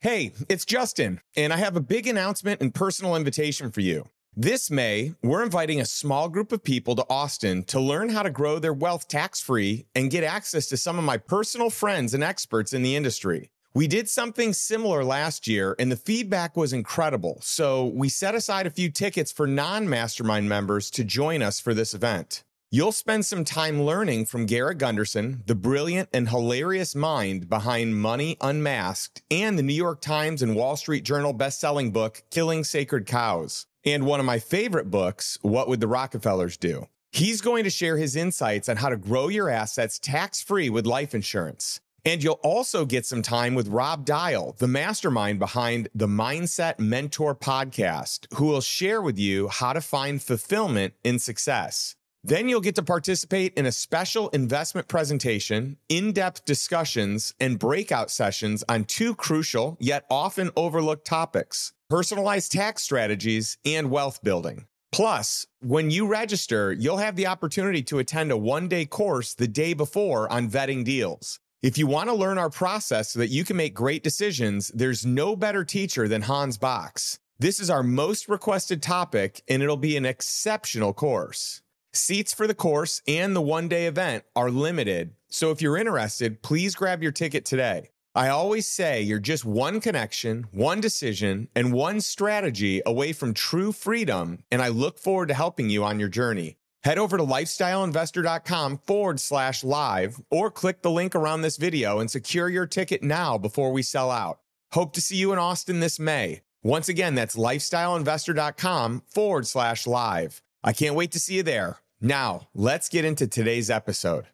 Hey, it's Justin, and I have a big announcement and personal invitation for you. This May, we're inviting a small group of people to Austin to learn how to grow their wealth tax free and get access to some of my personal friends and experts in the industry. We did something similar last year, and the feedback was incredible. So we set aside a few tickets for non mastermind members to join us for this event. You'll spend some time learning from Garrett Gunderson, the brilliant and hilarious mind behind Money Unmasked and the New York Times and Wall Street Journal best-selling book Killing Sacred Cows, and one of my favorite books, What Would the Rockefellers Do? He's going to share his insights on how to grow your assets tax-free with life insurance. And you'll also get some time with Rob Dial, the mastermind behind the Mindset Mentor podcast, who will share with you how to find fulfillment in success. Then you'll get to participate in a special investment presentation, in depth discussions, and breakout sessions on two crucial yet often overlooked topics personalized tax strategies and wealth building. Plus, when you register, you'll have the opportunity to attend a one day course the day before on vetting deals. If you want to learn our process so that you can make great decisions, there's no better teacher than Hans Box. This is our most requested topic, and it'll be an exceptional course. Seats for the course and the one day event are limited, so if you're interested, please grab your ticket today. I always say you're just one connection, one decision, and one strategy away from true freedom, and I look forward to helping you on your journey. Head over to lifestyleinvestor.com forward slash live or click the link around this video and secure your ticket now before we sell out. Hope to see you in Austin this May. Once again, that's lifestyleinvestor.com forward slash live. I can't wait to see you there. Now, let's get into today's episode.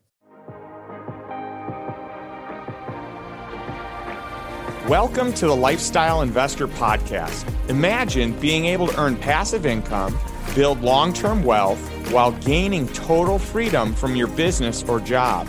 Welcome to the Lifestyle Investor Podcast. Imagine being able to earn passive income, build long term wealth, while gaining total freedom from your business or job.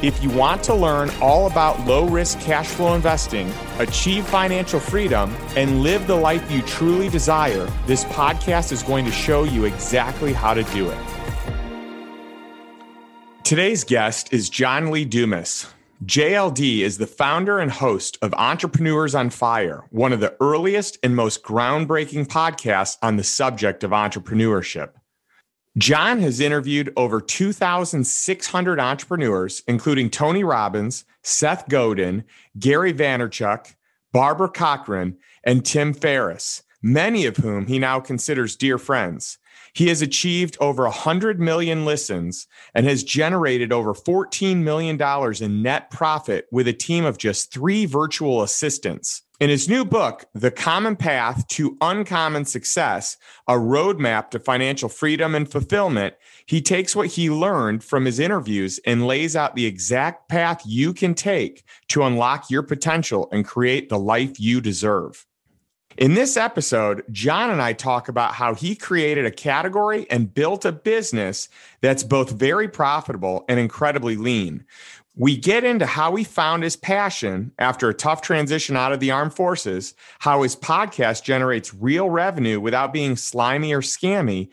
If you want to learn all about low risk cash flow investing, achieve financial freedom, and live the life you truly desire, this podcast is going to show you exactly how to do it. Today's guest is John Lee Dumas. JLD is the founder and host of Entrepreneurs on Fire, one of the earliest and most groundbreaking podcasts on the subject of entrepreneurship. John has interviewed over 2,600 entrepreneurs, including Tony Robbins, Seth Godin, Gary Vaynerchuk, Barbara Corcoran, and Tim Ferriss, many of whom he now considers dear friends. He has achieved over 100 million listens and has generated over $14 million in net profit with a team of just three virtual assistants. In his new book, The Common Path to Uncommon Success, a roadmap to financial freedom and fulfillment, he takes what he learned from his interviews and lays out the exact path you can take to unlock your potential and create the life you deserve. In this episode, John and I talk about how he created a category and built a business that's both very profitable and incredibly lean. We get into how he found his passion after a tough transition out of the armed forces, how his podcast generates real revenue without being slimy or scammy,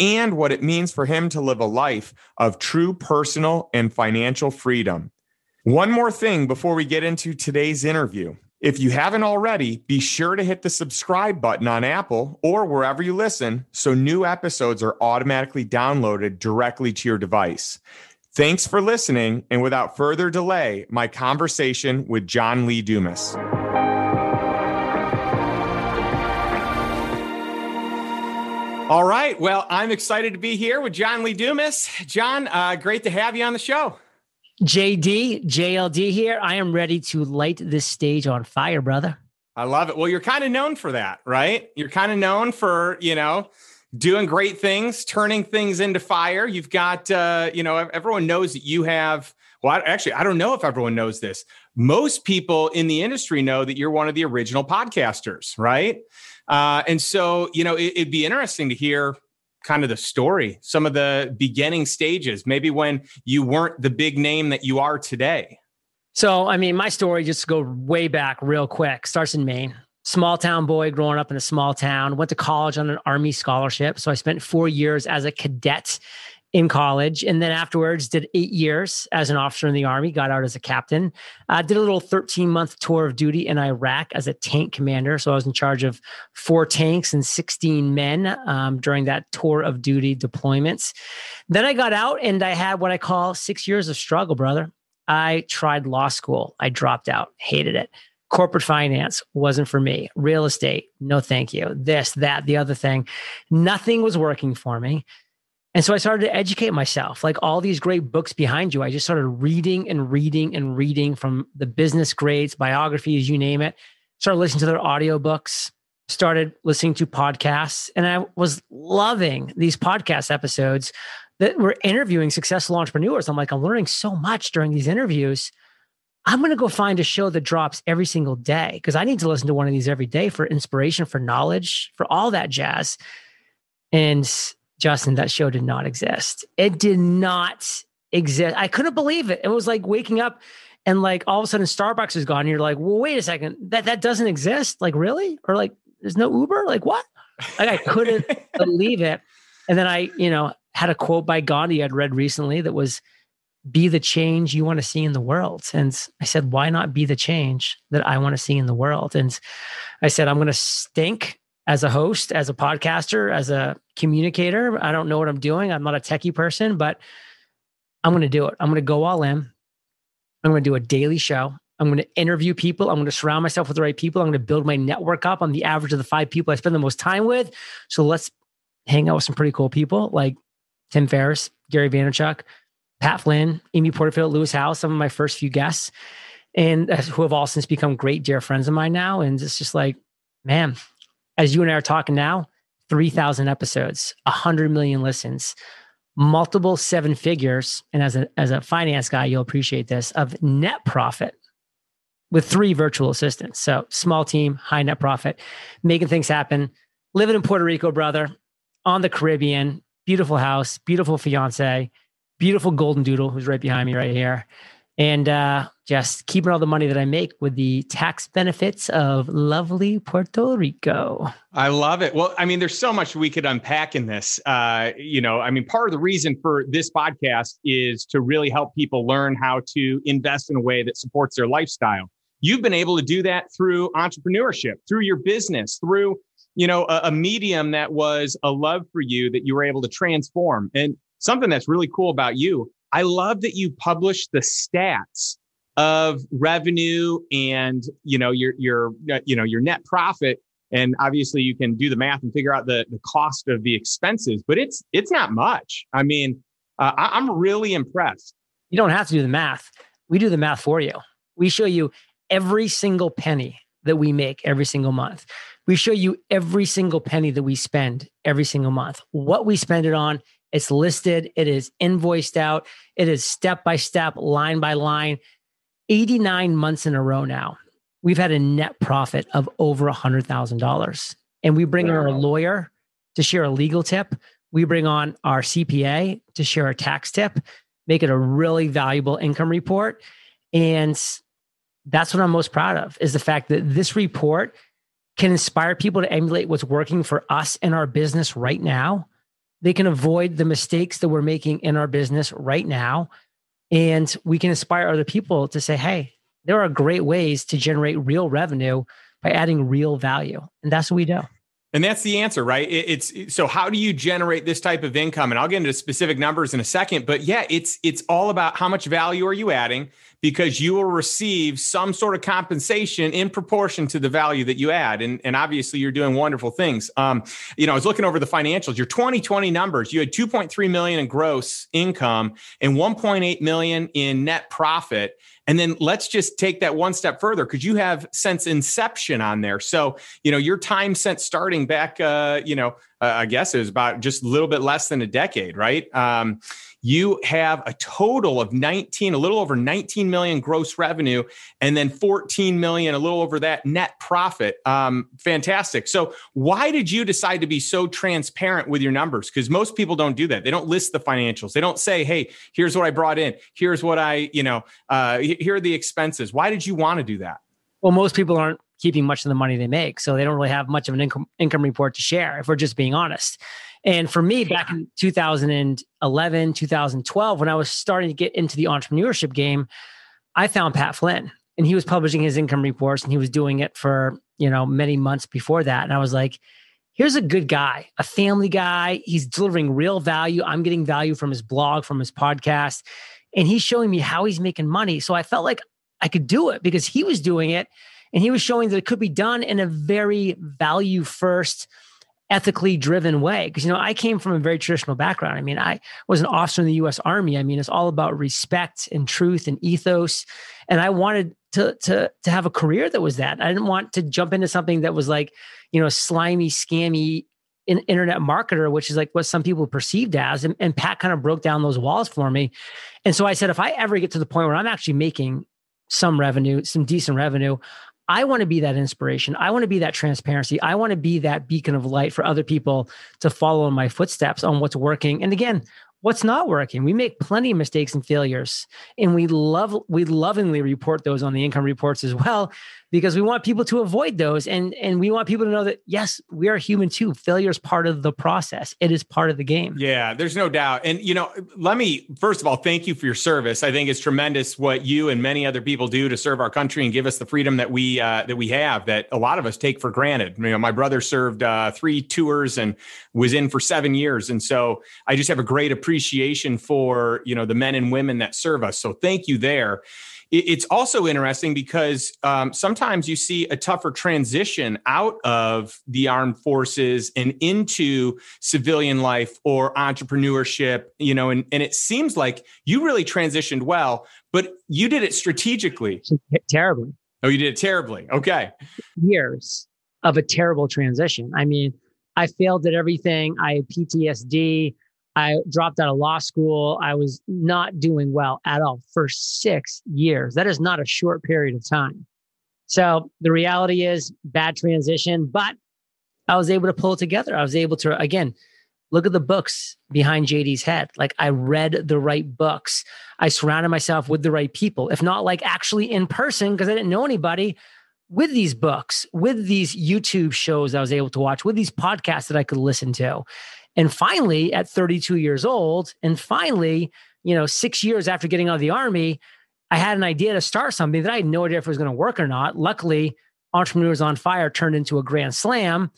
and what it means for him to live a life of true personal and financial freedom. One more thing before we get into today's interview. If you haven't already, be sure to hit the subscribe button on Apple or wherever you listen so new episodes are automatically downloaded directly to your device. Thanks for listening. And without further delay, my conversation with John Lee Dumas. All right. Well, I'm excited to be here with John Lee Dumas. John, uh, great to have you on the show. JD, JLD here. I am ready to light this stage on fire, brother. I love it. Well, you're kind of known for that, right? You're kind of known for, you know, doing great things, turning things into fire. You've got, uh, you know, everyone knows that you have well, I, actually, I don't know if everyone knows this. Most people in the industry know that you're one of the original podcasters, right? Uh, and so, you know, it, it'd be interesting to hear kind of the story, some of the beginning stages, maybe when you weren't the big name that you are today. So, I mean, my story just go way back real quick starts in Maine. Small town boy growing up in a small town, went to college on an Army scholarship. So I spent four years as a cadet in college. And then afterwards did eight years as an officer in the army got out as a captain. Uh, did a little 13 month tour of duty in iraq as a tank commander. So i was in charge of four tanks and 16 men um, during that tour of duty deployments. Then i got out and i had what i call six years of struggle brother. I tried law school. I dropped out. Hated it corporate finance wasn't for me real estate no thank you this that the other thing nothing was working for me and so I started to educate myself, like all these great books behind you. I just started reading and reading and reading from the business grades, biographies, you name it. Started listening to their audiobooks, started listening to podcasts, and I was loving these podcast episodes that were interviewing successful entrepreneurs. I'm like, I'm learning so much during these interviews. I'm going to go find a show that drops every single day because I need to listen to one of these every day for inspiration, for knowledge, for all that jazz. And Justin, that show did not exist. It did not exist. I couldn't believe it. It was like waking up and like all of a sudden Starbucks is gone. And you're like, well, wait a second. That that doesn't exist. Like, really? Or like there's no Uber? Like what? Like I couldn't believe it. And then I, you know, had a quote by Gandhi I'd read recently that was be the change you want to see in the world. And I said, why not be the change that I want to see in the world? And I said, I'm going to stink as a host, as a podcaster, as a communicator. I don't know what I'm doing. I'm not a techie person, but I'm going to do it. I'm going to go all in. I'm going to do a daily show. I'm going to interview people. I'm going to surround myself with the right people. I'm going to build my network up on the average of the five people I spend the most time with. So let's hang out with some pretty cool people like Tim Ferriss, Gary Vaynerchuk, Pat Flynn, Amy Porterfield, Lewis Howes, some of my first few guests, and who have all since become great dear friends of mine now. And it's just like, man, as you and I are talking now, 3,000 episodes, 100 million listens, multiple seven figures. And as a, as a finance guy, you'll appreciate this of net profit with three virtual assistants. So small team, high net profit, making things happen. Living in Puerto Rico, brother, on the Caribbean, beautiful house, beautiful fiance, beautiful golden doodle who's right behind me right here and uh, just keeping all the money that I make with the tax benefits of lovely Puerto Rico. I love it. Well, I mean, there's so much we could unpack in this. Uh, you know, I mean, part of the reason for this podcast is to really help people learn how to invest in a way that supports their lifestyle. You've been able to do that through entrepreneurship, through your business, through you know a, a medium that was a love for you that you were able to transform. And something that's really cool about you. I love that you publish the stats of revenue and you know your your you know your net profit. And obviously you can do the math and figure out the, the cost of the expenses but it's it's not much. I mean uh, I, i'm really impressed. You don't have to do the math. We do the math for you. We show you every single penny that we make every single month. We show you every single penny that we spend every single month. What we spend it on it's listed, it is invoiced out, it is step by step, line by line. 89 months in a row now, we've had a net profit of over $100,000. And we bring wow. our lawyer to share a legal tip. We bring on our CPA to share a tax tip, make it a really valuable income report. And that's what I'm most proud of is the fact that this report can inspire people to emulate what's working for us in our business right now they can avoid the mistakes that we're making in our business right now. And we can inspire other people to say, hey, there are great ways to generate real revenue by adding real value. And that's what we do. And that's the answer, right? It's so how do you generate this type of income? And I'll get into specific numbers in a second, but yeah, it's it's all about how much value are you adding because you will receive some sort of compensation in proportion to the value that you add. And, and obviously you're doing wonderful things. Um, you know, I was looking over the financials, your 2020 numbers, you had 2.3 million in gross income and 1.8 million in net profit. And then let's just take that one step further because you have since inception on there. So, you know, your time since starting back, uh, you know, uh, I guess it was about just a little bit less than a decade, right? Um, you have a total of 19, a little over 19 million gross revenue, and then 14 million, a little over that net profit. Um, fantastic. So, why did you decide to be so transparent with your numbers? Because most people don't do that. They don't list the financials. They don't say, "Hey, here's what I brought in. Here's what I, you know, uh, here are the expenses." Why did you want to do that? Well, most people aren't keeping much of the money they make. So they don't really have much of an income income report to share if we're just being honest. And for me back in 2011, 2012 when I was starting to get into the entrepreneurship game, I found Pat Flynn and he was publishing his income reports and he was doing it for, you know, many months before that and I was like here's a good guy, a family guy. He's delivering real value. I'm getting value from his blog, from his podcast, and he's showing me how he's making money. So I felt like I could do it because he was doing it and he was showing that it could be done in a very value first, ethically driven way. Because, you know, I came from a very traditional background. I mean, I was an officer in the US Army. I mean, it's all about respect and truth and ethos. And I wanted to, to, to have a career that was that. I didn't want to jump into something that was like, you know, slimy, scammy, internet marketer, which is like what some people perceived as. And, and, Pat kind of broke down those walls for me. And so I said, if I ever get to the point where I'm actually making some revenue, some decent revenue, I want to be that inspiration. I want to be that transparency. I want to be that beacon of light for other people to follow in my footsteps on what's working. And again, what's not working. We make plenty of mistakes and failures, and we love we lovingly report those on the income reports as well because we want people to avoid those and and we want people to know that yes we are human too. Failure is part of the process. It is part of the game. Yeah there's no doubt. And you know let me first of all thank you for your service. I think it's tremendous what you and many other people do to serve our country and give us the freedom that we uh, that we have that a lot of us take for granted. You know my brother served uh, three tours and was in for seven years. And so i just have a great appreciation for you know the men and women that serve us so thank you there it's also interesting because um, sometimes you see a tougher transition out of the armed forces and into civilian life or entrepreneurship, you know, and, and it seems like you really transitioned well, but you did it strategically. Terribly. Oh, you did it terribly. Okay. Years of a terrible transition. I mean, I failed at everything. I had PTSD. I dropped out of law school. I was not doing well at all for six years. That is not a short period of time. So the reality is bad transition, but I was able to pull it together. I was able to, again, look at the books behind JD's head. Like I read the right books. I surrounded myself with the right people, if not like actually in person, because I didn't know anybody with these books, with these YouTube shows I was able to watch, with these podcasts that I could listen to. And finally, at 32 years old, and finally, you know, six years after getting out of the army, I had an idea to start something that I had no idea if it was going to work or not. Luckily, Entrepreneurs on Fire turned into a grand slam.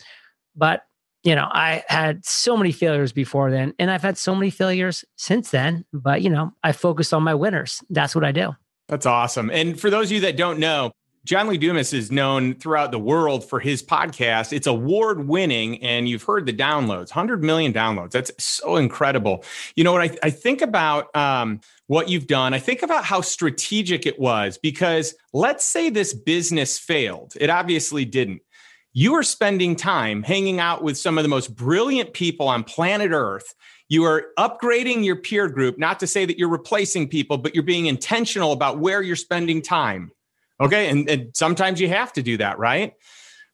But, you know, I had so many failures before then, and I've had so many failures since then. But, you know, I focused on my winners. That's what I do. That's awesome. And for those of you that don't know, John Lee Dumas is known throughout the world for his podcast. It's award winning, and you've heard the downloads 100 million downloads. That's so incredible. You know what? I, I think about um, what you've done. I think about how strategic it was because let's say this business failed. It obviously didn't. You are spending time hanging out with some of the most brilliant people on planet Earth. You are upgrading your peer group, not to say that you're replacing people, but you're being intentional about where you're spending time Okay. And, and sometimes you have to do that, right?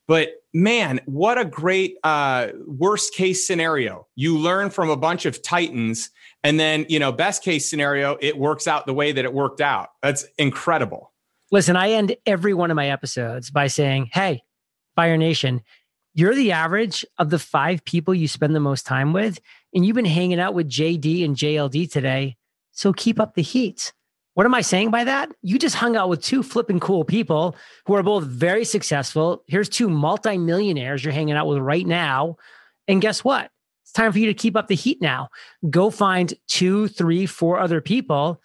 But man, what a great uh, worst case scenario. You learn from a bunch of titans, and then, you know, best case scenario, it works out the way that it worked out. That's incredible. Listen, I end every one of my episodes by saying, Hey, Fire Nation, you're the average of the five people you spend the most time with. And you've been hanging out with JD and JLD today. So keep up the heat. What am I saying by that? You just hung out with two flipping cool people who are both very successful. Here's two multimillionaires you're hanging out with right now. And guess what? It's time for you to keep up the heat now. Go find two, three, four other people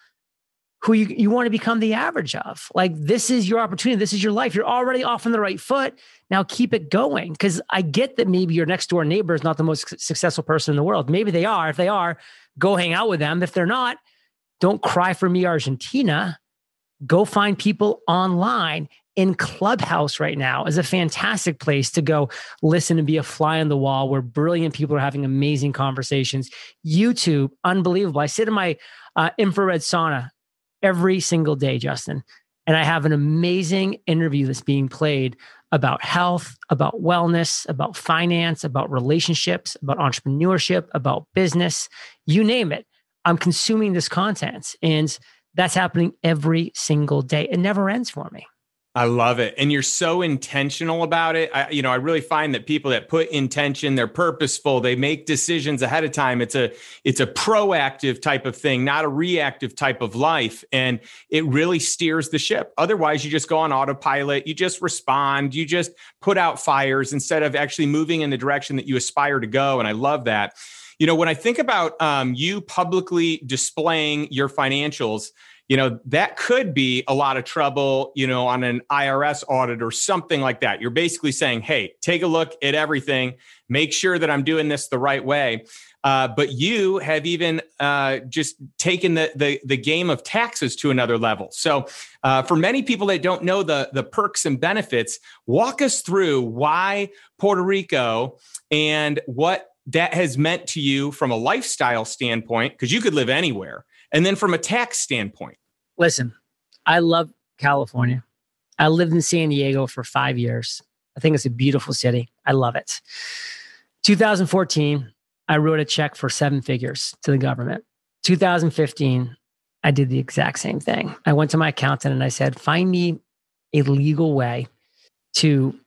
who you, you want to become the average of. Like, this is your opportunity. This is your life. You're already off on the right foot. Now keep it going. Because I get that maybe your next door neighbor is not the most successful person in the world. Maybe they are. If they are, go hang out with them. If they're not, don't cry for me, Argentina. go find people online in Clubhouse right now is a fantastic place to go listen and be a fly on the wall where brilliant people are having amazing conversations. YouTube, unbelievable. I sit in my uh, infrared sauna every single day, Justin, and I have an amazing interview that's being played about health, about wellness, about finance, about relationships, about entrepreneurship, about business, you name it. I'm consuming this content and that's happening every single day. It never ends for me. I love it. And you're so intentional about it. I, you know, I really find that people that put intention, they're purposeful, they make decisions ahead of time. It's a it's a proactive type of thing, not a reactive type of life. And it really steers the ship. Otherwise, you just go on autopilot, you just respond, you just put out fires instead of actually moving in the direction that you aspire to go. And I love that. You know, when I think about um, you publicly displaying your financials, you know, that could be a lot of trouble, you know, on an IRS audit or something like that. You're basically saying, hey, take a look at everything, make sure that I'm doing this the right way. Uh, but you have even uh, just taken the, the, the game of taxes to another level. So, uh, for many people that don't know the the perks and benefits, walk us through why Puerto Rico and what that has meant to you from a lifestyle standpoint, because you could live anywhere, and then from a tax standpoint. Listen, I love California. I lived in San Diego for five years. I think it's a beautiful city. I love it. 2014, I wrote a check for seven figures to the government. 2015, I did the exact same thing. I went to my accountant and I said, find me a legal way to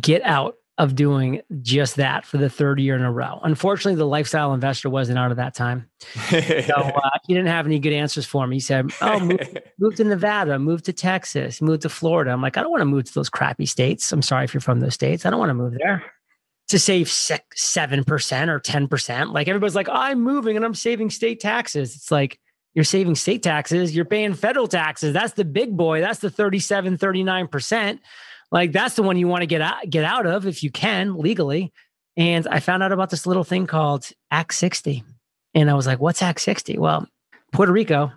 get out of doing just that for the third year in a row. Unfortunately, the lifestyle investor wasn't out at that time. so uh, he didn't have any good answers for me. He said, Oh, move, move, to Nevada, move to Texas, move to Florida. I'm like, I don't want to move to those crappy states. I'm sorry if you're from those states. I don't want to move there to save 7% or 10%. Like everybody's like, I'm moving and I'm saving state taxes. It's like, you're saving state taxes, you're paying federal taxes. That's the big boy. That's the 37, 39%. Like that's the one you want to get out, get out of if you can legally. And I found out about this little thing called Act 60. And I was like, what's Act 60? Well, Puerto Rico,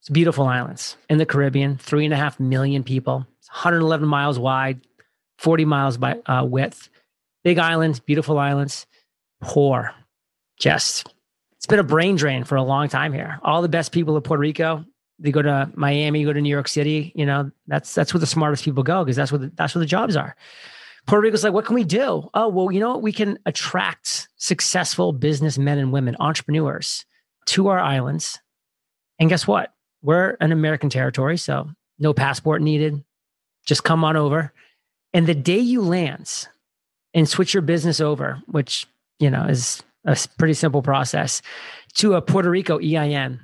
it's beautiful islands in the Caribbean, three and a half million people, 111 miles wide, 40 miles by uh, width. Big islands, beautiful islands, poor. Just, it's been a brain drain for a long time here. All the best people of Puerto Rico, they go to Miami, go to New York City. You know, that's that's where the smartest people go because that's where the, that's where the jobs are. Puerto Rico's like, what can we do? Oh, well, you know what? We can attract successful businessmen and women, entrepreneurs to our islands. And guess what? We're an American territory, so no passport needed. Just come on over. And the day you land and switch your business over, which, you know, is a pretty simple process, to a Puerto Rico EIN,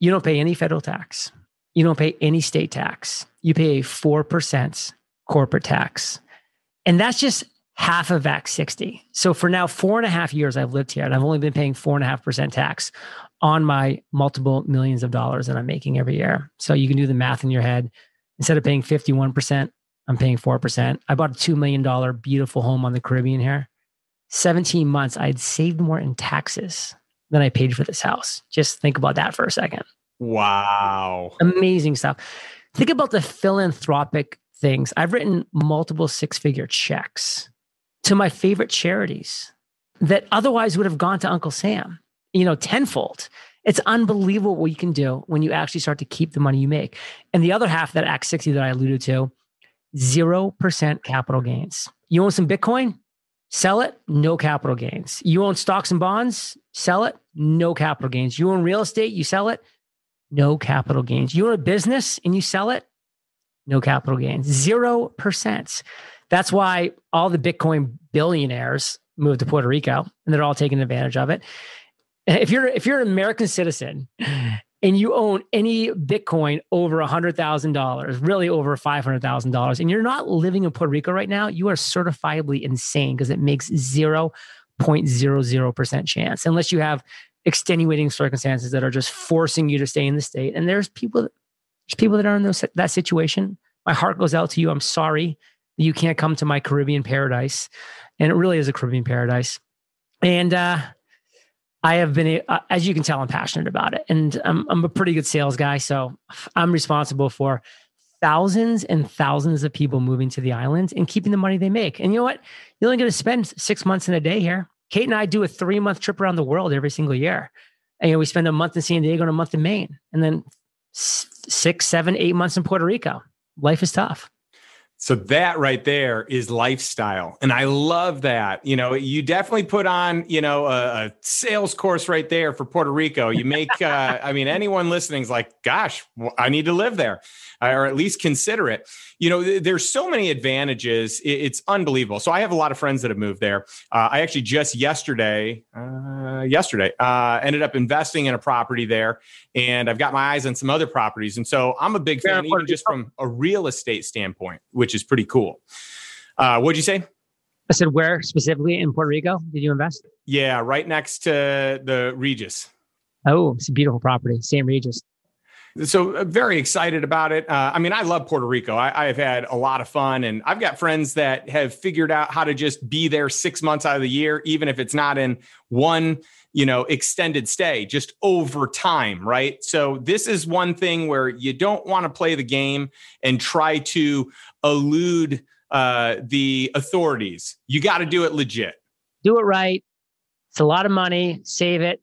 you don't pay any federal tax. You don't pay any state tax. You pay a 4% corporate tax. And that's just half of Act 60. So for now, four and a half years I've lived here and I've only been paying four and a half percent tax on my multiple millions of dollars that I'm making every year. So you can do the math in your head. Instead of paying 51%, I'm paying 4%. I bought a $2 million beautiful home on the Caribbean here. 17 months, I had saved more in taxes than I paid for this house. Just think about that for a second. Wow. Amazing stuff. Think about the philanthropic things. I've written multiple six figure checks to my favorite charities that otherwise would have gone to Uncle Sam, you know, tenfold. It's unbelievable what you can do when you actually start to keep the money you make. And the other half, that Act 60 that I alluded to, 0% capital gains. You own some Bitcoin? Sell it, no capital gains. You own stocks and bonds, sell it, no capital gains. You own real estate, you sell it, no capital gains. You own a business and you sell it, no capital gains. 0%. That's why all the Bitcoin billionaires moved to Puerto Rico and they're all taking advantage of it. If you're if you're an American citizen and you own any Bitcoin over $100,000, really over $500,000, and you're not living in Puerto Rico right now, you are certifiably insane because it makes 0.00% chance, unless you have extenuating circumstances that are just forcing you to stay in the state. And there's people, there's people that are in those, that situation. My heart goes out to you. I'm sorry that you can't come to my Caribbean paradise. And it really is a Caribbean paradise. And, uh, I have been, uh, as you can tell, I'm passionate about it, and I'm, I'm a pretty good sales guy. So I'm responsible for thousands and thousands of people moving to the islands and keeping the money they make. And you know what? You're only going to spend six months in a day here. Kate and I do a three month trip around the world every single year. And you know, we spend a month in San Diego and a month in Maine, and then six, seven, eight months in Puerto Rico. Life is tough. So that right there is lifestyle. And I love that. You know, you definitely put on, you know, a, a sales course right there for Puerto Rico. You make, uh, I mean, anyone listening is like, gosh, I need to live there or at least consider it. You know, there's so many advantages. It's unbelievable. So I have a lot of friends that have moved there. Uh, I actually just yesterday, uh, yesterday, uh, ended up investing in a property there, and I've got my eyes on some other properties. And so I'm a big fan, even just from a real estate standpoint, which is pretty cool. Uh, what'd you say? I said, where specifically in Puerto Rico did you invest? Yeah, right next to the Regis. Oh, it's a beautiful property, St. Regis. So uh, very excited about it. Uh, I mean, I love Puerto Rico. I, have had a lot of fun, and I've got friends that have figured out how to just be there six months out of the year, even if it's not in one, you know, extended stay, just over time, right? So this is one thing where you don't want to play the game and try to elude uh, the authorities. You got to do it legit. Do it right. It's a lot of money. Save it.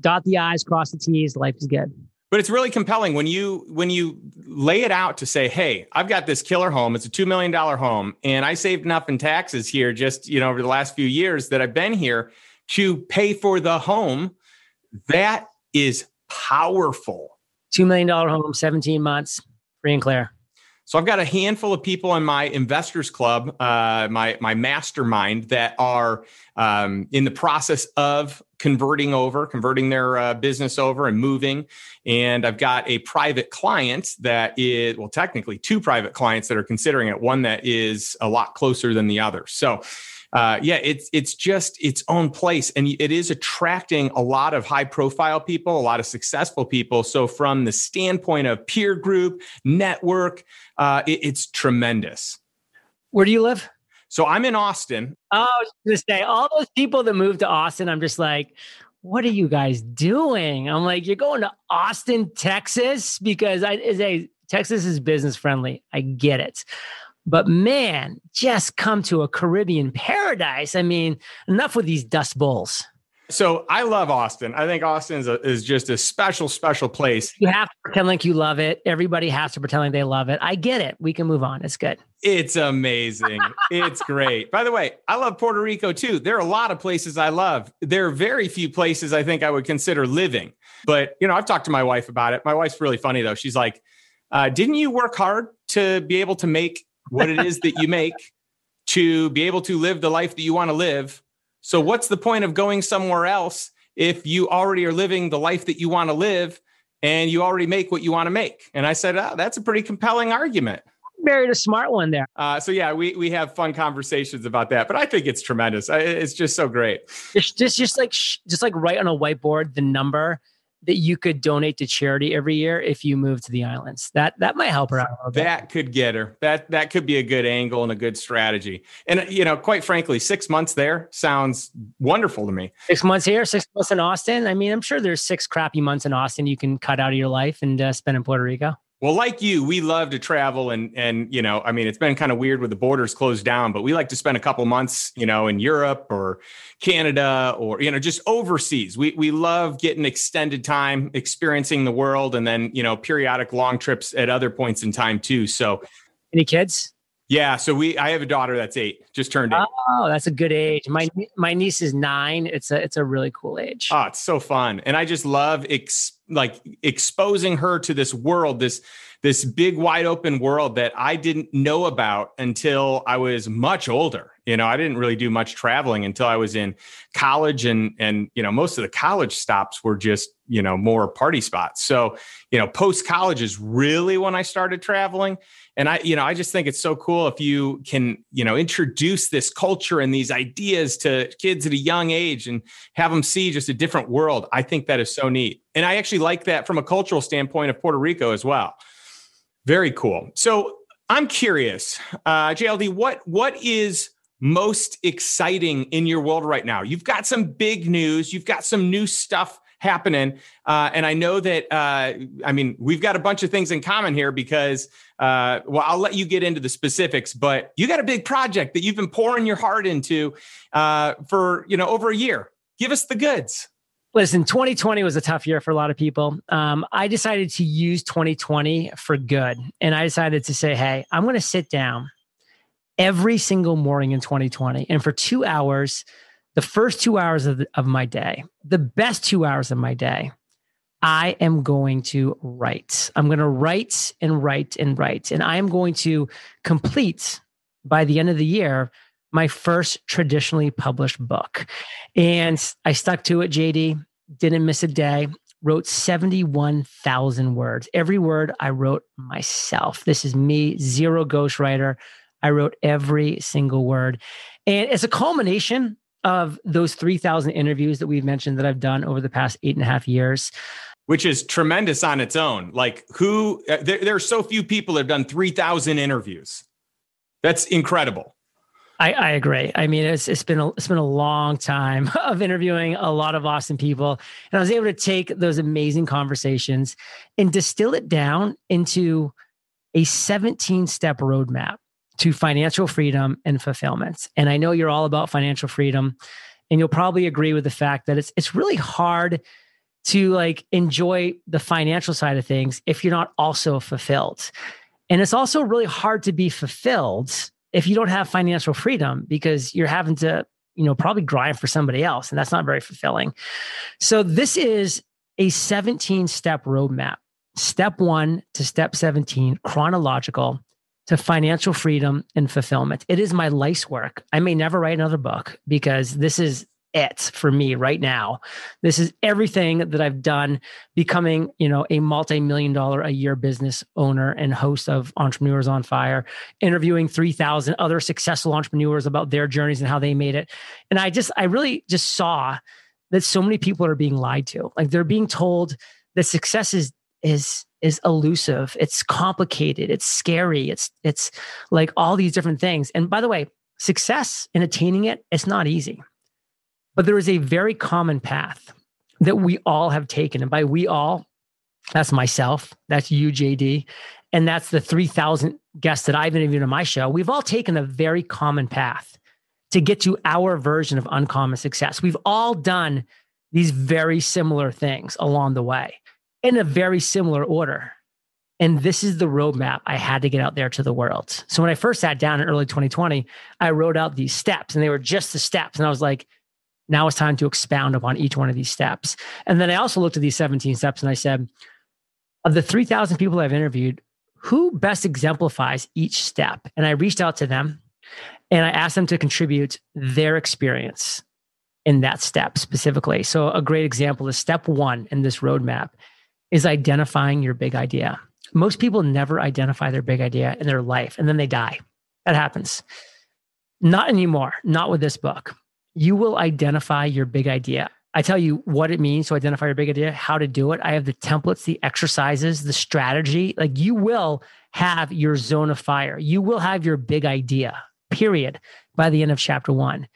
Dot the i's, cross the t's. Life is good but it's really compelling when you when you lay it out to say hey i've got this killer home it's a $2 million home and i saved enough in taxes here just you know over the last few years that i've been here to pay for the home that is powerful $2 million home 17 months free and clear so I've got a handful of people in my investors club, uh, my my mastermind, that are um, in the process of converting over, converting their uh, business over, and moving. And I've got a private client that is well, technically two private clients that are considering it. One that is a lot closer than the other. So uh, yeah, it's it's just its own place, and it is attracting a lot of high profile people, a lot of successful people. So from the standpoint of peer group network, uh, it, it's tremendous. Where do you live? So I'm in Austin. Oh, I was going to say all those people that moved to Austin. I'm just like, what are you guys doing? I'm like, you're going to Austin, Texas, because I is a Texas is business friendly. I get it. But man, just come to a Caribbean paradise. I mean, enough with these dust bowls. So I love Austin. I think Austin is, a, is just a special, special place. You have to pretend like you love it. Everybody has to pretend like they love it. I get it. We can move on. It's good. It's amazing. it's great. By the way, I love Puerto Rico too. There are a lot of places I love. There are very few places I think I would consider living. But, you know, I've talked to my wife about it. My wife's really funny though. She's like, uh, didn't you work hard to be able to make what it is that you make to be able to live the life that you want to live. So, what's the point of going somewhere else if you already are living the life that you want to live and you already make what you want to make? And I said, oh, that's a pretty compelling argument. Married a smart one there. Uh, so yeah, we we have fun conversations about that, but I think it's tremendous. It's just so great. It's just just like just like write on a whiteboard the number that you could donate to charity every year if you move to the islands. That that might help her out. That could get her. That that could be a good angle and a good strategy. And you know, quite frankly, six months there sounds wonderful to me. Six months here, six months in Austin. I mean, I'm sure there's six crappy months in Austin you can cut out of your life and uh, spend in Puerto Rico. Well, like you, we love to travel and and you know, I mean, it's been kind of weird with the borders closed down, but we like to spend a couple months, you know, in Europe or Canada or you know, just overseas. We we love getting extended time experiencing the world and then, you know, periodic long trips at other points in time too. So, any kids? Yeah, so we I have a daughter that's 8, just turned 8. Oh, that's a good age. My my niece is 9. It's a it's a really cool age. Oh, it's so fun. And I just love ex- like exposing her to this world, this this big wide open world that I didn't know about until I was much older. You know, I didn't really do much traveling until I was in college and and you know, most of the college stops were just, you know, more party spots. So, you know, post college is really when I started traveling. And i you know i just think it's so cool if you can you know introduce this culture and these ideas to kids at a young age and have them see just a different world. I think that is so neat. And i actually like that from a cultural standpoint of puerto rico as well. Very cool. So i'm curious uh, jld what what is most exciting in your world right now you've got some big news you've got some new stuff happening. Uh, and I know that, uh, I mean, we've got a bunch of things in common here because, uh, well, I'll let you get into the specifics, but you got a big project that you've been pouring your heart into uh, for, you know, over a year. Give us the goods. Listen, 2020 was a tough year for a lot of people. Um, I decided to use 2020 for good. And I decided to say, hey, I'm going to sit down every single morning in 2020. And for two hours, the first two hours of, the, of my day, the best two hours of my day, I am going to write. I'm going to write and write and write. And I am going to complete by the end of the year my first traditionally published book. And I stuck to it, JD, didn't miss a day, wrote 71,000 words. Every word I wrote myself. This is me, zero ghostwriter. I wrote every single word. And it's a culmination of those 3,000 interviews that we've mentioned that I've done over the past eight and a half years. Which is tremendous on its own. Like, who, uh, there, there are so few people that have done 3,000 interviews. That's incredible. I, I, agree. I mean, it's it's been a, it's been a long time of interviewing a lot of awesome people, and I was able to take those amazing conversations and distill it down into a 17 step roadmap to financial freedom and fulfillment. And I know you're all about financial freedom and you'll probably agree with the fact that it's it's really hard to like enjoy the financial side of things if you're not also fulfilled. And it's also really hard to be fulfilled if you don't have financial freedom because you're having to, you know, probably grind for somebody else and that's not very fulfilling. So this is a 17 step roadmap. Step 1 to step 17 chronological to financial freedom and fulfillment. It is my life's work. I may never write another book because this is it for me right now. This is everything that I've done becoming, you know, a multi-million dollar a year business owner and host of Entrepreneurs on Fire, interviewing 3000 other successful entrepreneurs about their journeys and how they made it. And I just I really just saw that so many people are being lied to. Like they're being told that success is is is elusive it's complicated it's scary it's it's like all these different things. And by the way success in attaining it it's not easy. But there is a very common path that we all have taken. And by we all that's myself that's you jd and that's the 3000 guests that i've interviewed on my show. We've all taken a very common path to get to our version of uncommon success. We've all done these very similar things along the way in a very similar order. And this is the roadmap I had to get out there to the world. So when I first sat down in early 2020, I wrote out these steps and they were just the steps. And I was like, now it's time to expound upon each one of these steps. And then I also looked at these 17 steps and I said, of the 3,000 people I've interviewed, who best exemplifies each step? And I reached out to them and I asked them to contribute their experience in that step specifically. So, a great example is step one in this roadmap is identifying your big idea. Most people never identify their big idea in their life and then they die. That happens. Not anymore, not with this book. You will identify your big idea. I tell you what it means to identify your big idea, how to do it. I have the templates, the exercises, the strategy. Like you will have your zone of fire. You will have your big idea, period, by the end of chapter one.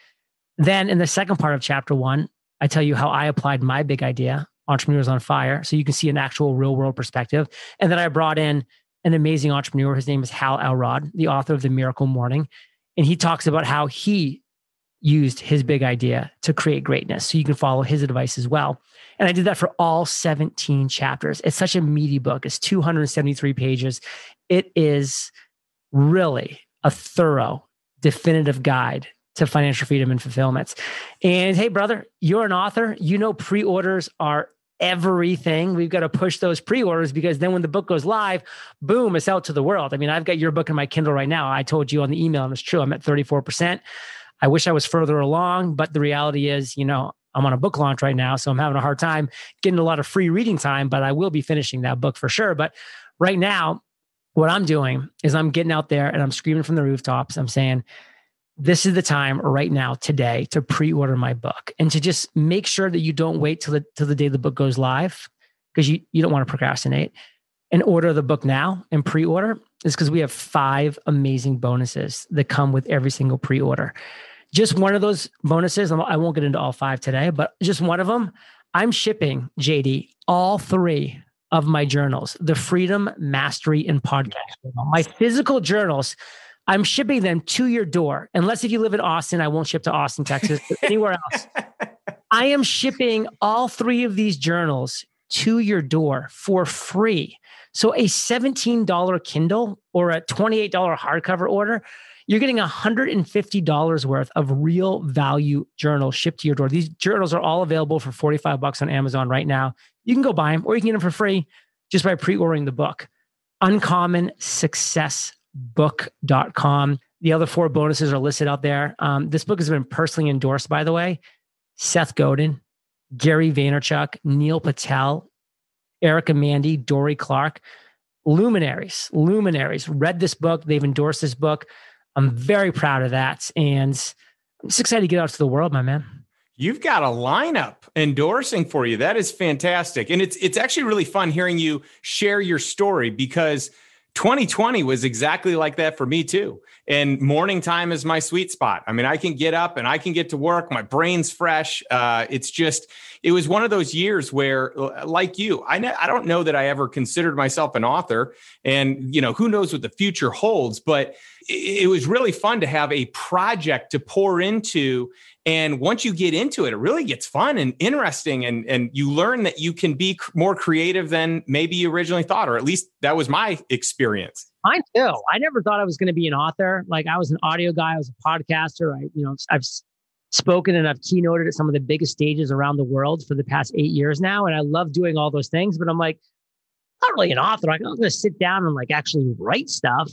Then in the second part of chapter one, I tell you how I applied my big idea Entrepreneurs on Fire. So you can see an actual real world perspective. And then I brought in an amazing entrepreneur. His name is Hal Elrod, the author of The Miracle Morning. And he talks about how he used his big idea to create greatness. So you can follow his advice as well. And I did that for all 17 chapters. It's such a meaty book. It's 273 pages. It is really a thorough, definitive guide to financial freedom and fulfillment. And hey, brother, you're an author. You know, pre orders are everything. We've got to push those pre-orders because then when the book goes live, boom, it's out to the world. I mean, I've got your book in my Kindle right now. I told you on the email, and it's true. I'm at 34%. I wish I was further along, but the reality is, you know, I'm on a book launch right now, so I'm having a hard time getting a lot of free reading time, but I will be finishing that book for sure. But right now, what I'm doing is I'm getting out there and I'm screaming from the rooftops. I'm saying, this is the time right now today to pre-order my book and to just make sure that you don't wait till the till the day the book goes live because you, you don't want to procrastinate and order the book now and pre-order is because we have five amazing bonuses that come with every single pre-order just one of those bonuses i won't get into all five today but just one of them I'm shipping JD all three of my journals, the Freedom, Mastery, and Podcast. My physical journals, I'm shipping them to your door. Unless if you live in Austin, I won't ship to Austin, Texas, but anywhere else. I am shipping all three of these journals to your door for free. So a $17 Kindle or a $28 hardcover order, you're getting $150 worth of real value journals shipped to your door. These journals are all available for 45 bucks on Amazon right now. You can go buy them or you can get them for free just by pre-ordering the book. Uncommonsuccessbook.com. The other four bonuses are listed out there. Um, this book has been personally endorsed, by the way. Seth Godin, Gary Vaynerchuk, Neil Patel, Erica Mandy, Dorie Clark, luminaries, luminaries read this book. They've endorsed this book. I'm very proud of that. And I'm just excited to get out to the world, my man. You've got a lineup endorsing for you. That is fantastic. And it's it's actually really fun hearing you share your story because 2020 was exactly like that for me too. And morning time is my sweet spot. I mean, I can get up and I can get to work. My brain's fresh. Uh, it's just, it was one of those years where, like you, I, ne- I don't know that I ever considered myself an author. And, you know, who knows what the future holds, but it, it was really fun to have a project to pour into and once you get into it, it really gets fun and interesting. And, and you learn that you can be more creative than maybe you originally thought, or at least that was my experience. Mine too. I never thought I was going to be an author. Like I was an audio guy, I was a podcaster. I, you know, I've spoken and I've keynoted at some of the biggest stages around the world for the past eight years now. And I love doing all those things, but I'm like, not really an author. I'm going to sit down and like actually write stuff.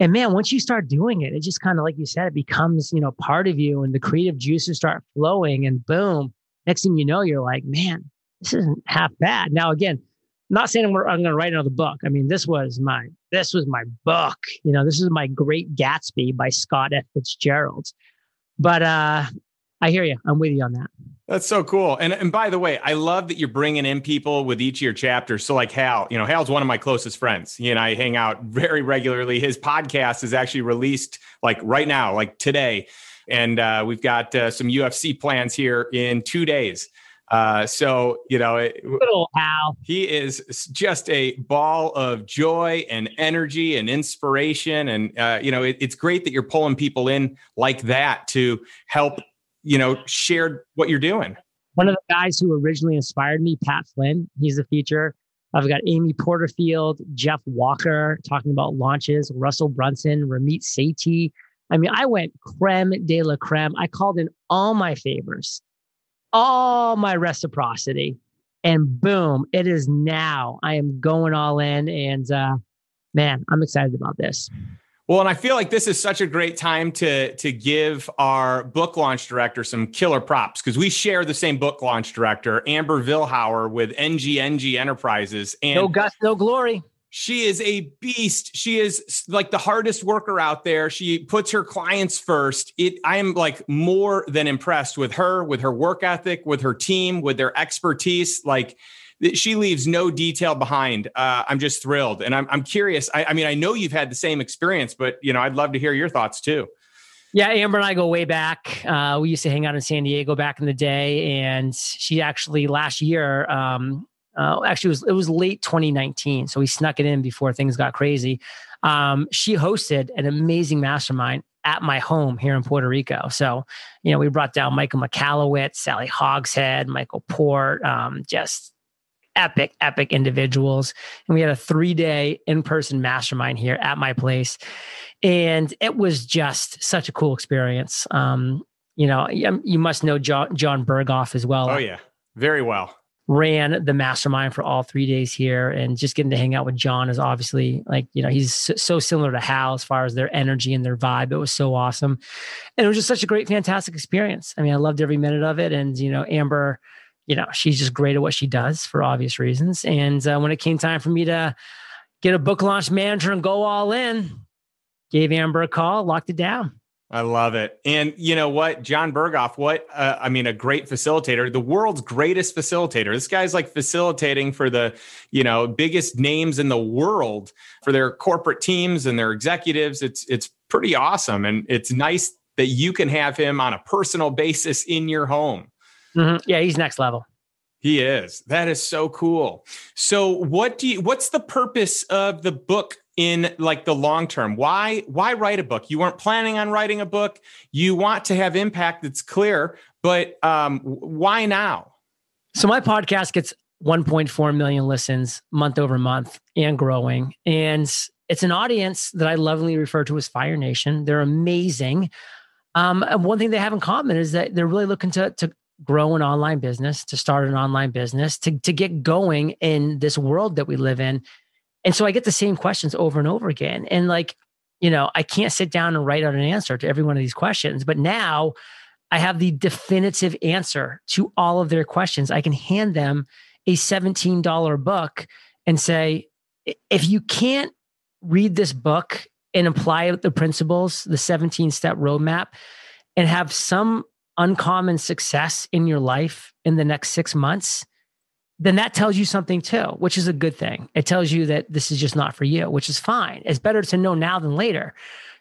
And man, once you start doing it, it just kind of like you said, it becomes, you know, part of you and the creative juices start flowing and boom, next thing you know, you're like, man, this isn't half bad. Now, again, not saying I'm, I'm going to write another book. I mean, this was my, this was my book, you know, this is my great Gatsby by Scott F. Fitzgerald. But, uh, I hear you. I'm with you on that. That's so cool. And and by the way, I love that you're bringing in people with each of your chapters. So like Hal, you know, Hal's one of my closest friends. He and I hang out very regularly. His podcast is actually released like right now, like today, and uh, we've got uh, some UFC plans here in two days. Uh, so you know, it, Hal. He is just a ball of joy and energy and inspiration, and uh, you know, it, it's great that you're pulling people in like that to help you know, shared what you're doing. One of the guys who originally inspired me, Pat Flynn, he's a feature. I've got Amy Porterfield, Jeff Walker talking about launches, Russell Brunson, Ramit Sethi. I mean, I went creme de la creme. I called in all my favors, all my reciprocity, and boom, it is now. I am going all in, and uh, man, I'm excited about this. Well, and I feel like this is such a great time to to give our book launch director some killer props because we share the same book launch director, Amber Vilhauer with NGNG Enterprises. And no guts, no glory. She is a beast. She is like the hardest worker out there. She puts her clients first. It I am like more than impressed with her, with her work ethic, with her team, with their expertise. Like she leaves no detail behind. Uh, I'm just thrilled, and I'm I'm curious. I, I mean, I know you've had the same experience, but you know, I'd love to hear your thoughts too. Yeah, Amber and I go way back. Uh, we used to hang out in San Diego back in the day, and she actually last year, um, uh, actually it was it was late 2019, so we snuck it in before things got crazy. Um, she hosted an amazing mastermind at my home here in Puerto Rico. So, you know, we brought down Michael Michalowicz, Sally Hogshead, Michael Port, um, just epic, epic individuals. And we had a three day in person mastermind here at my place. And it was just such a cool experience. Um, you know, you must know John, John Berghoff as well. Oh, yeah. Very well. Ran the mastermind for all three days here, and just getting to hang out with John is obviously like, you know, he's so similar to Hal as far as their energy and their vibe. It was so awesome. And it was just such a great, fantastic experience. I mean, I loved every minute of it. And, you know, Amber, you know, she's just great at what she does for obvious reasons. And uh, when it came time for me to get a book launch manager and go all in, gave Amber a call, locked it down. I love it. And you know what? John Berghoff, what, uh, I mean, a great facilitator, the world's greatest facilitator. This guy's like facilitating for the, you know, biggest names in the world for their corporate teams and their executives. It's, it's pretty awesome. And it's nice that you can have him on a personal basis in your home. Mm-hmm. Yeah, he's next level. He is. That is so cool. So what do you what's the purpose of the book in like the long term? Why why write a book? You weren't planning on writing a book. You want to have impact that's clear, but um why now? So my podcast gets 1.4 million listens month over month and growing. And it's an audience that I lovingly refer to as Fire Nation. They're amazing. Um, and one thing they have in common is that they're really looking to, to grow an online business, to start an online business, to, to get going in this world that we live in. And so I get the same questions over and over again. And like, you know, I can't sit down and write out an answer to every one of these questions. But now I have the definitive answer to all of their questions. I can hand them a $17 book and say, if you can't read this book and apply the principles, the 17 step roadmap, and have some uncommon success in your life in the next six months, then that tells you something too, which is a good thing. It tells you that this is just not for you, which is fine. It's better to know now than later.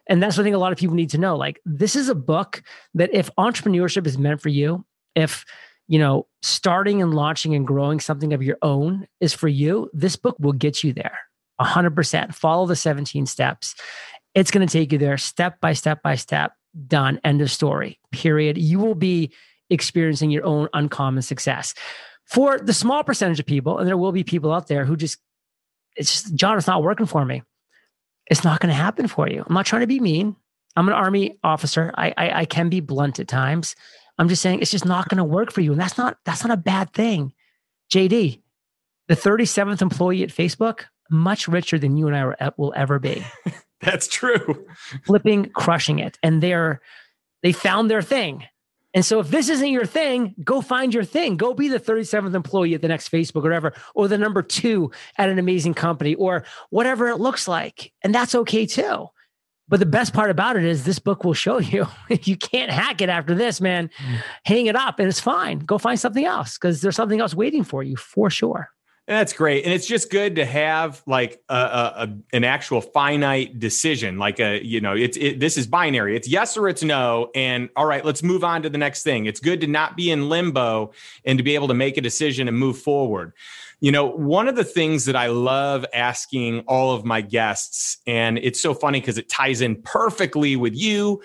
And that's what I think a lot of people need to know. Like, this is a book that if entrepreneurship is meant for you, if you know, starting and launching and growing something of your own is for you, this book will get you there 100%. Follow the 17 steps. It's going to take you there step by step by step. Done. End of story. Period. You will be experiencing your own uncommon success. For the small percentage of people, and there will be people out there who just, it's just, John, it's not working for me. It's not going to happen for you. I'm not trying to be mean. I'm an army officer. I, I, I can be blunt at times. I'm just saying it's just not going to work for you. And that's not that's not a bad thing. JD, the 37th employee at Facebook, much richer than you and I will ever be. that's true. Flipping, crushing it. And they're they found their thing. And so if this isn't your thing, go find your thing. Go be the 37th employee at the next Facebook or whatever, or the number two at an amazing company or whatever it looks like. And that's okay too. But the best part about it is this book will show you if you can't hack it after this, man, mm. hang it up and it's fine. Go find something else because there's something else waiting for you for sure. That's great, and it's just good to have like a, a, a, an actual finite decision. Like a you know, it's it, this is binary. It's yes or it's no, and all right, let's move on to the next thing. It's good to not be in limbo and to be able to make a decision and move forward. You know, one of the things that I love asking all of my guests, and it's so funny because it ties in perfectly with you,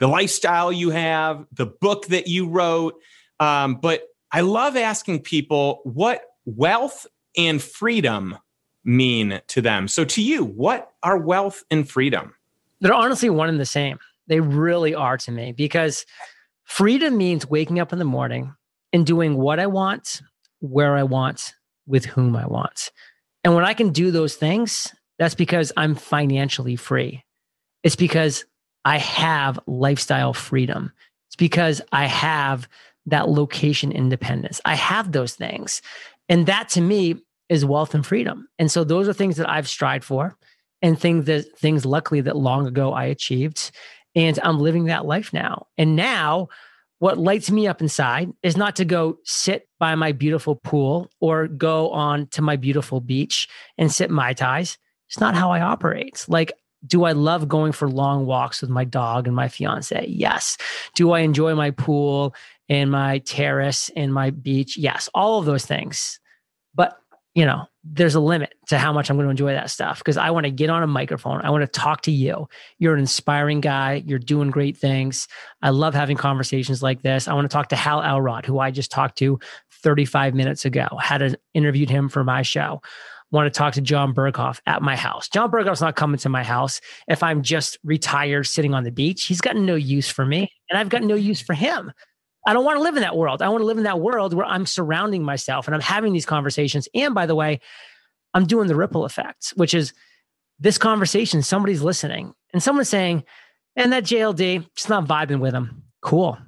the lifestyle you have, the book that you wrote. Um, but I love asking people what wealth and freedom mean to them. So, to you, what are wealth and freedom? They're honestly one and the same. They really are to me because freedom means waking up in the morning and doing what I want, where I want, with whom I want. And when I can do those things, that's because I'm financially free. It's because I have lifestyle freedom. It's because I have that location independence. I have those things. And that to me is wealth and freedom. And so those are things that I've strived for and things that things luckily that long ago I achieved. And I'm living that life now. And now what lights me up inside is not to go sit by my beautiful pool or go on to my beautiful beach and sit mai tais. It's not how I operate. Like, do I love going for long walks with my dog and my fiance? Yes. Do I enjoy my pool and my terrace and my beach? Yes. All of those things. But you know, there's a limit to how much I'm going to enjoy that stuff because I want to get on a microphone. I want to talk to you. You're an inspiring guy. You're doing great things. I love having conversations like this. I want to talk to Hal Elrod, who I just talked to 35 minutes ago. Had interviewed him for my show. Want to talk to John Berghoff at my house. John Berghoff's not coming to my house if I'm just retired sitting on the beach. He's got no use for me, and I've got no use for him. I don't want to live in that world. I want to live in that world where I'm surrounding myself and I'm having these conversations. And by the way, I'm doing the ripple effect, which is this conversation, somebody's listening and someone's saying, and that JLD, just not vibing with him. Cool.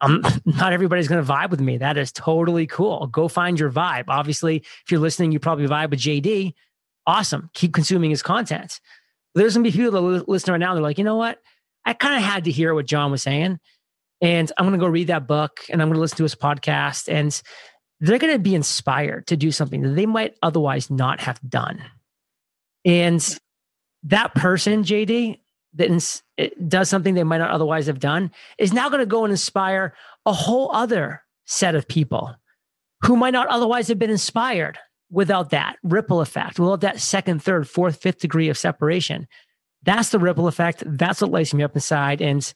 I'm not everybody's going to vibe with me. That is totally cool. Go find your vibe. Obviously, if you're listening, you probably vibe with JD. Awesome. Keep consuming his content. There's going to be people that listen right now. They're like, you know what? I kind of had to hear what John was saying and I'm going to go read that book and I'm going to listen to his podcast and they're going to be inspired to do something that they might otherwise not have done. And that person, JD, that does something they might not otherwise have done is now going to go and inspire a whole other set of people who might not otherwise have been inspired without that ripple effect, without that second, third, fourth, fifth degree of separation. That's the ripple effect. That's what lights me up inside. And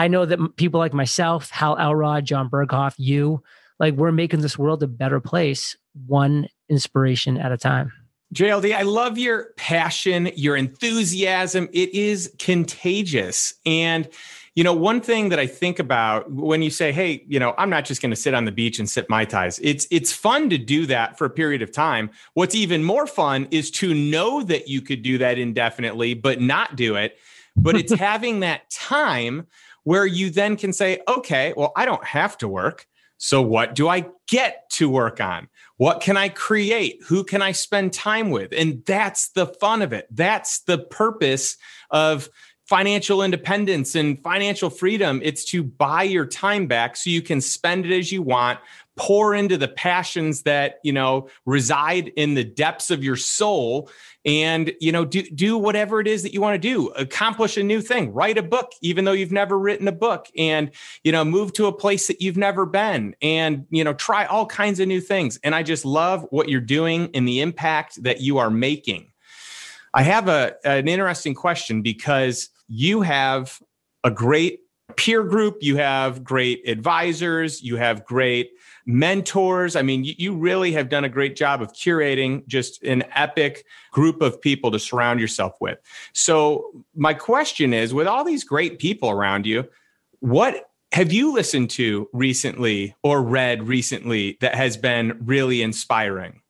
I know that people like myself, Hal Elrod, John Berghoff, you, like we're making this world a better place, one inspiration at a time. JLD, I love your passion, your enthusiasm. It is contagious. And you know, one thing that I think about when you say, "Hey, you know, I'm not just going to sit on the beach and sip mai tais." It's it's fun to do that for a period of time. What's even more fun is to know that you could do that indefinitely, but not do it. But it's having that time where you then can say, "Okay, well, I don't have to work. So what do I get to work on? What can I create? Who can I spend time with?" And that's the fun of it. That's the purpose of financial independence and financial freedom. It's to buy your time back so you can spend it as you want, pour into the passions that, you know, reside in the depths of your soul and, you know, do do whatever it is that you want to do. Accomplish a new thing, write a book even though you've never written a book and, you know, move to a place that you've never been and, you know, try all kinds of new things. And I just love what you're doing and the impact that you are making. I have a an interesting question because you have a great peer group, you have great advisors, you have great mentors. I mean, you, you, really have done a great job of curating just an epic group of people to surround yourself with. So, my question is with all these great people around you, what have you listened to recently or read recently that has been really inspiring?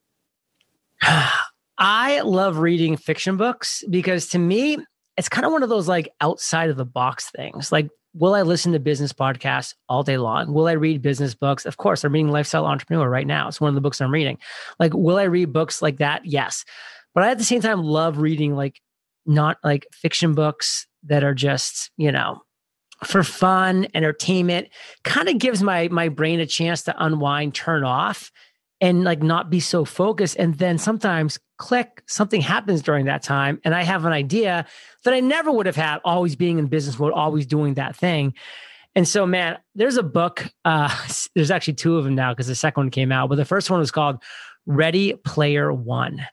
I love reading fiction books because to me, it's kind of one of those like outside of the box things. Like, will I listen to business podcasts all day long? Will I read business books? Of course, I'm reading Lifestyle Entrepreneur right now. It's one of the books I'm reading. Like, will I read books like that? Yes. But I at the same time love reading like not like fiction books that are just, you know, for fun, entertainment, kind of gives my my brain a chance to unwind, turn off, and like not be so focused. And then sometimes click, something happens during that time. And I have an idea that I never would have had always being in business mode, always doing that thing. And so, man, there's a book. Uh, there's actually two of them now because the second one came out, but the first one was called Ready Player One.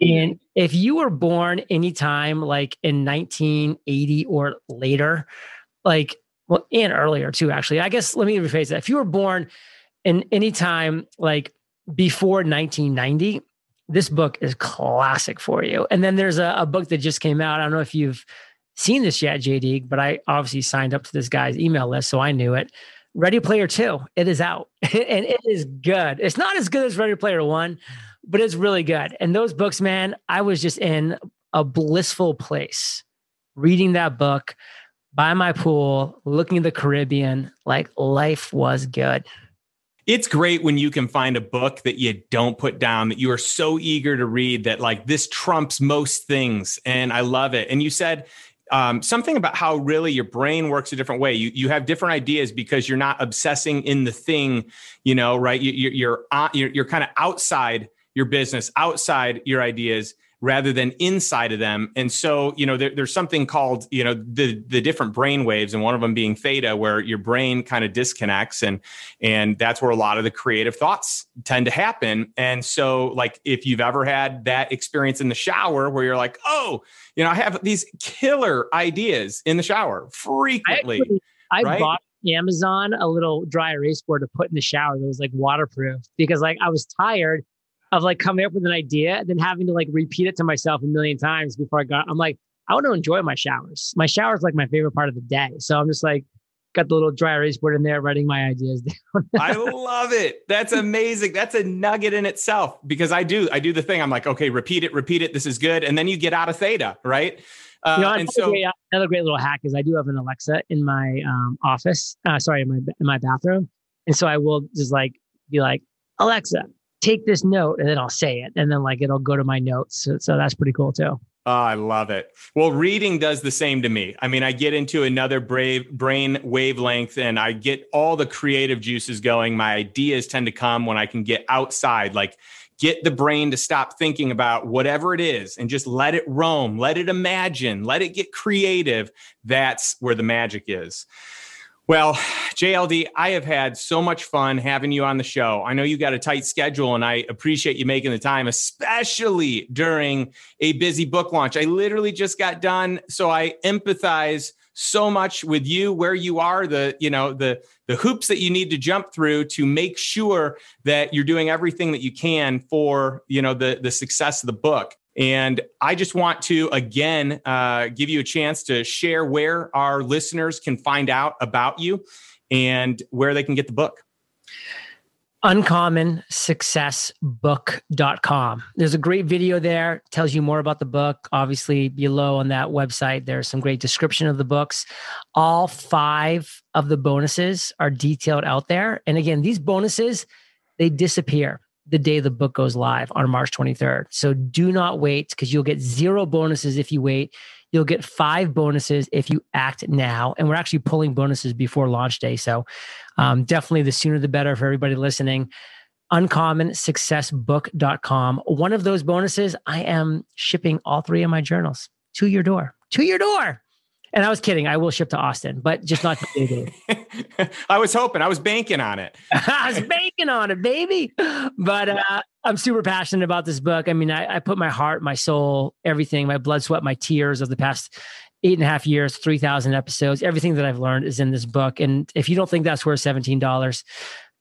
And if you were born anytime like in 1980 or later, like, well, and earlier too, actually, I guess let me rephrase that. If you were born in any time like before 1990, this book is classic for you. And then there's a, a, book that just came out. I don't know if you've seen this yet, JD, but I obviously signed up to this guy's email list, so I knew it. Ready Player Two, it is out and it is good. It's not as good as Ready Player One, but it's really good. And those books, man, I was just in a blissful place reading that book by my pool, looking at the Caribbean, like life was good it's great when you can find a book that you don't put down that you are so eager to read that like this trumps most things and i love it. And you said um, something about how really your brain works a different way. You, you have different ideas because you're not obsessing in the thing you know right? You, you're you're, uh, you're, you're kind of outside your business outside your ideas rather than inside of them. And so, you know, there, there's something called, you know, the the different brain waves, and one of them being theta, where your brain kind of disconnects, and and that's where a lot of the creative thoughts tend to happen. And so, like, if you've ever had that experience in the shower where you're like, oh, you know, I have these killer ideas in the shower frequently. I, actually, I right? bought Amazon a little dry erase board to put in the shower that was like waterproof because like I was tired of like coming up with an idea and then having to like repeat it to myself a million times before I got. I'm like, I want to enjoy my showers. My shower is like my favorite part of the day. So I'm just like, got the little dry erase board in there, writing my ideas down. I love it. That's amazing. That's a nugget in itself because I do, I do the thing. I'm like, okay, repeat it, repeat it. This is good. And then you get out of theta, right? Uh, you know, and so great, another great little hack is I do have an Alexa in my um, office. Uh, sorry, in my in my bathroom, and so I will just like be like, Alexa, take this note and then I'll say it. And then like it'll go to my notes. So, so that's pretty cool too. Oh, I love it. Well, reading does the same to me. I mean, I get into another brave brain wavelength and I get all the creative juices going. My ideas tend to come when I can get outside, like get the brain to stop thinking about whatever it is and just let it roam, let it imagine, let it get creative. That's where the magic is. Well, JLD, I have had so much fun having you on the show. I know you got a tight schedule and I appreciate you making the time, especially during a busy book launch. I literally just got done, so I empathize so much with you where you are the you know the the hoops that you need to jump through to make sure that you're doing everything that you can for you know the the success of the book and I just want to again uh, give you a chance to share where our listeners can find out about you and where they can get the book. Uncommonsuccessbook.com. There's a great video there, tells you more about the book. Obviously, below on that website, there's some great description of the books. All five of the bonuses are detailed out there. And again, these bonuses, they disappear the day the book goes live on March 23rd. So do not wait because you'll get zero bonuses if you wait. You'll get five bonuses if you act now. And we're actually pulling bonuses before launch day. So um, definitely the sooner the better for everybody listening. UncommonSuccessBook.com. One of those bonuses, I am shipping all three of my journals to your door. To your door. And I was kidding. I will ship to Austin, but just not to I was hoping. I was banking on it. I was banking on it, baby. But uh, I'm super passionate about this book. I mean, I, I put my heart, my soul, everything, my blood, sweat, my tears of the past eight and a half years, 3,000 episodes, everything that I've learned is in this book. And if you don't think that's worth $17,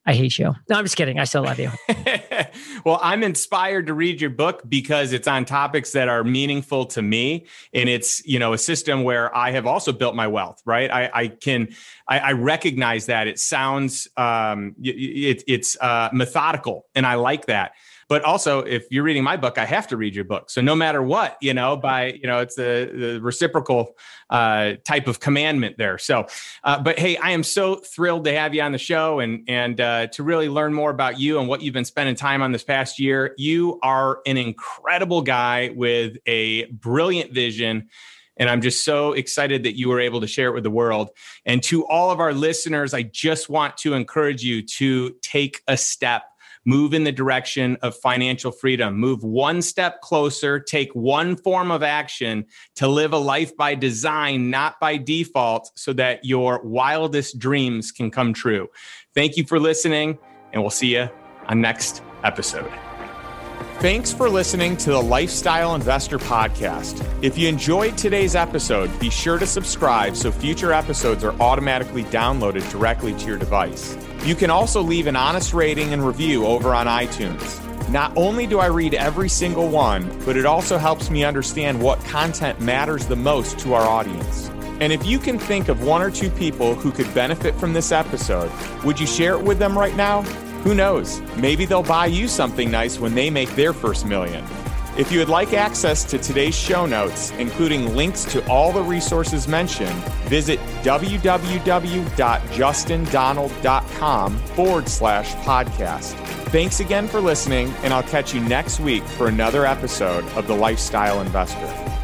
I hate you. No, I'm just kidding. I still love you. well, I'm inspired to read your book because it's on topics that are meaningful to me. And it's, you know, a system where I have also built my wealth, right? I, I can, I, I, recognize that it sounds, um, it, it's uh, methodical and I like that but also if you're reading my book i have to read your book. So no matter what you know by you know it's the, the reciprocal uh, type of commandment there. So uh, but hey i am so thrilled to have you on the show and and uh, to really learn more about you and what you've been spending time on this past year. You are an incredible guy with a brilliant vision and I'm just so excited that you were able to share it with the world. And to all of our listeners, I just want to encourage you to take a step move in the direction of financial freedom, move one step closer, take one form of action to live a life by design, not by default, so that your wildest dreams can come true. Thank you for listening, and we'll see you on next episode. Thanks for listening to the Lifestyle Investor Podcast. If you enjoyed today's episode, be sure to subscribe so future episodes are automatically downloaded directly to your device. You can also leave an honest rating and review over on iTunes. Not only do I read every single one, but it also helps me understand what content matters the most to our audience. And if you can think of one or two people who could benefit from this episode, would you share it with them right now? Who knows? Maybe they'll buy you something nice when they make their first million. If you would like access to today's show notes, including links to all the resources mentioned, visit www.justindonald.com forward slash podcast. Thanks again for listening, and I'll catch you next week for another episode of The Lifestyle Investor.